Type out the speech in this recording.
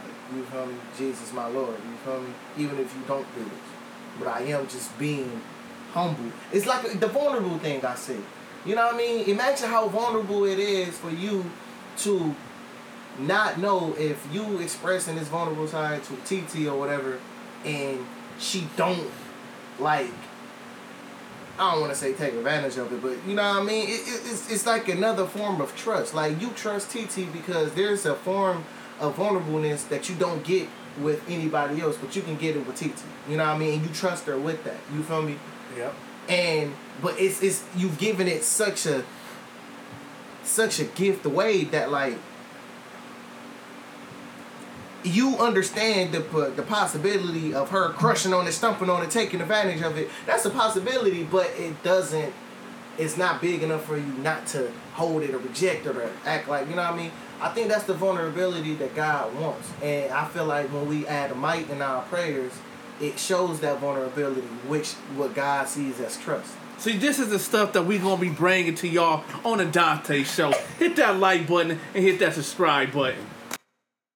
Father. You feel me? Jesus, my Lord. You feel me? Even if you don't do it. but I am just being humble. It's like the vulnerable thing I said. You know what I mean? Imagine how vulnerable it is for you to not know if you expressing this vulnerable side to TT or whatever, and she don't like. I don't want to say take advantage of it, but you know what I mean. It, it, it's it's like another form of trust. Like you trust TT because there's a form of vulnerableness that you don't get with anybody else, but you can get it with TT. You know what I mean? And you trust her with that. You feel me? Yep. And but it's it's you've given it such a such a gift away that like you understand the the possibility of her crushing on it, stumping on it, taking advantage of it. That's a possibility, but it doesn't. It's not big enough for you not to hold it or reject it or act like you know what I mean. I think that's the vulnerability that God wants, and I feel like when we add a might in our prayers, it shows that vulnerability, which what God sees as trust. See, this is the stuff that we're gonna be bringing to y'all on the Donta Show. Hit that like button and hit that subscribe button.